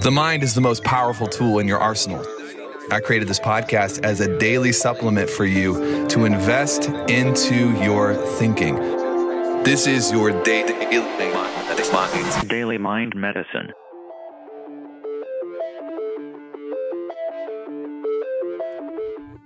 The mind is the most powerful tool in your arsenal. I created this podcast as a daily supplement for you to invest into your thinking. This is your day Daily Mind Medicine.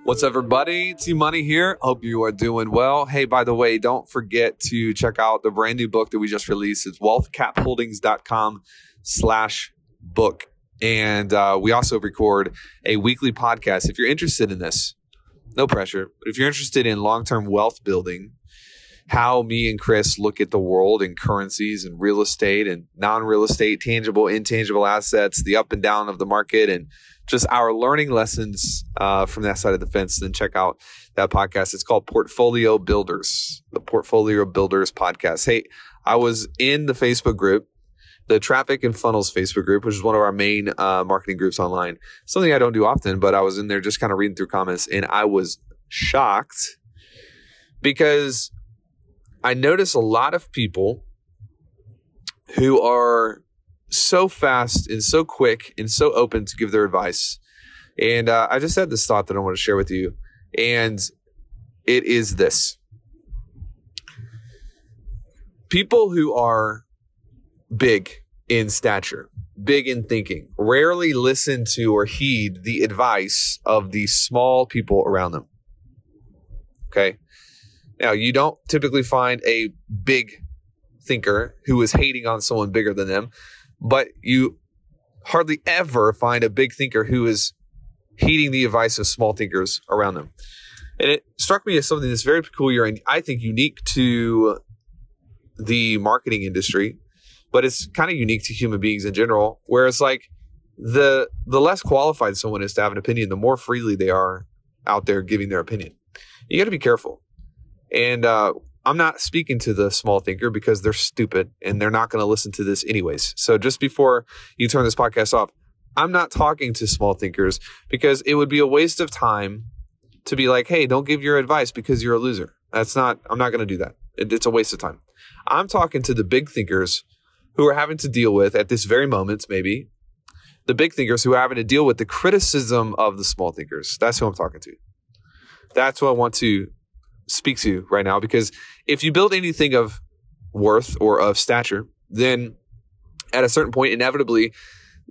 What's up, everybody? T Money here. Hope you are doing well. Hey, by the way, don't forget to check out the brand new book that we just released. It's wealthcapholdings.com slash book. And uh, we also record a weekly podcast. If you're interested in this, no pressure, but if you're interested in long term wealth building, how me and Chris look at the world and currencies and real estate and non real estate, tangible, intangible assets, the up and down of the market, and just our learning lessons uh, from that side of the fence, then check out that podcast. It's called Portfolio Builders, the Portfolio Builders podcast. Hey, I was in the Facebook group, the Traffic and Funnels Facebook group, which is one of our main uh, marketing groups online. Something I don't do often, but I was in there just kind of reading through comments and I was shocked because I notice a lot of people who are so fast and so quick and so open to give their advice. And uh, I just had this thought that I want to share with you. And it is this people who are big in stature, big in thinking, rarely listen to or heed the advice of the small people around them. Okay. Now, you don't typically find a big thinker who is hating on someone bigger than them but you hardly ever find a big thinker who is heeding the advice of small thinkers around them. And it struck me as something that's very peculiar and I think unique to the marketing industry, but it's kind of unique to human beings in general, where it's like the the less qualified someone is to have an opinion, the more freely they are out there giving their opinion. You got to be careful. And uh, I'm not speaking to the small thinker because they're stupid and they're not going to listen to this anyways. So just before you turn this podcast off, I'm not talking to small thinkers because it would be a waste of time to be like, hey, don't give your advice because you're a loser. That's not, I'm not going to do that. It, it's a waste of time. I'm talking to the big thinkers who are having to deal with at this very moment, maybe the big thinkers who are having to deal with the criticism of the small thinkers. That's who I'm talking to. That's what I want to speak to right now because if you build anything of worth or of stature, then at a certain point, inevitably,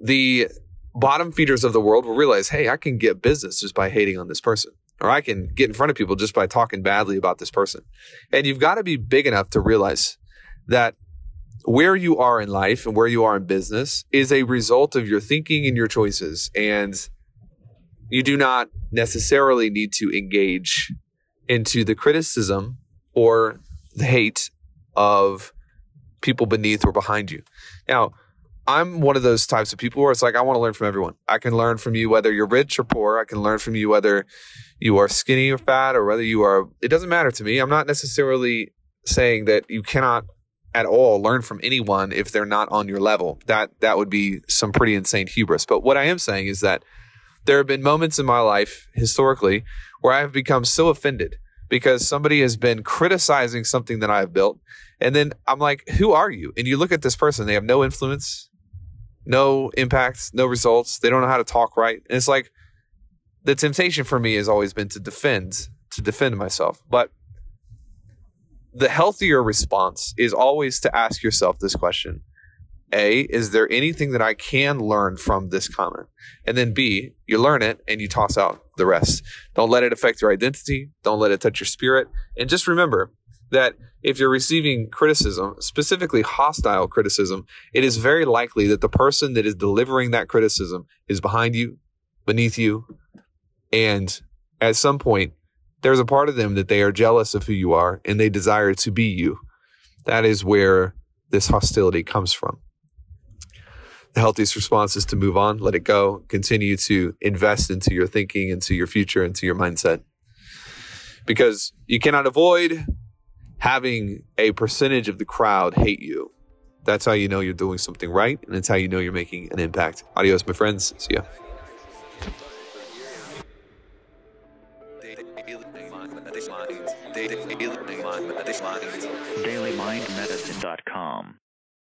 the bottom feeders of the world will realize, hey, I can get business just by hating on this person, or I can get in front of people just by talking badly about this person. And you've got to be big enough to realize that where you are in life and where you are in business is a result of your thinking and your choices. And you do not necessarily need to engage into the criticism or the hate of people beneath or behind you. Now, I'm one of those types of people where it's like I want to learn from everyone. I can learn from you whether you're rich or poor. I can learn from you whether you are skinny or fat or whether you are it doesn't matter to me. I'm not necessarily saying that you cannot at all learn from anyone if they're not on your level. That that would be some pretty insane hubris. But what I am saying is that there have been moments in my life historically where I have become so offended because somebody has been criticizing something that I've built. And then I'm like, who are you? And you look at this person, they have no influence, no impact, no results. They don't know how to talk right. And it's like the temptation for me has always been to defend, to defend myself. But the healthier response is always to ask yourself this question a, is there anything that I can learn from this comment? And then B, you learn it and you toss out the rest. Don't let it affect your identity. Don't let it touch your spirit. And just remember that if you're receiving criticism, specifically hostile criticism, it is very likely that the person that is delivering that criticism is behind you, beneath you, and at some point, there's a part of them that they are jealous of who you are and they desire to be you. That is where this hostility comes from the healthiest response is to move on, let it go, continue to invest into your thinking, into your future, into your mindset. Because you cannot avoid having a percentage of the crowd hate you. That's how you know you're doing something right, and it's how you know you're making an impact. Adios, my friends. See ya. daily mind medicine.com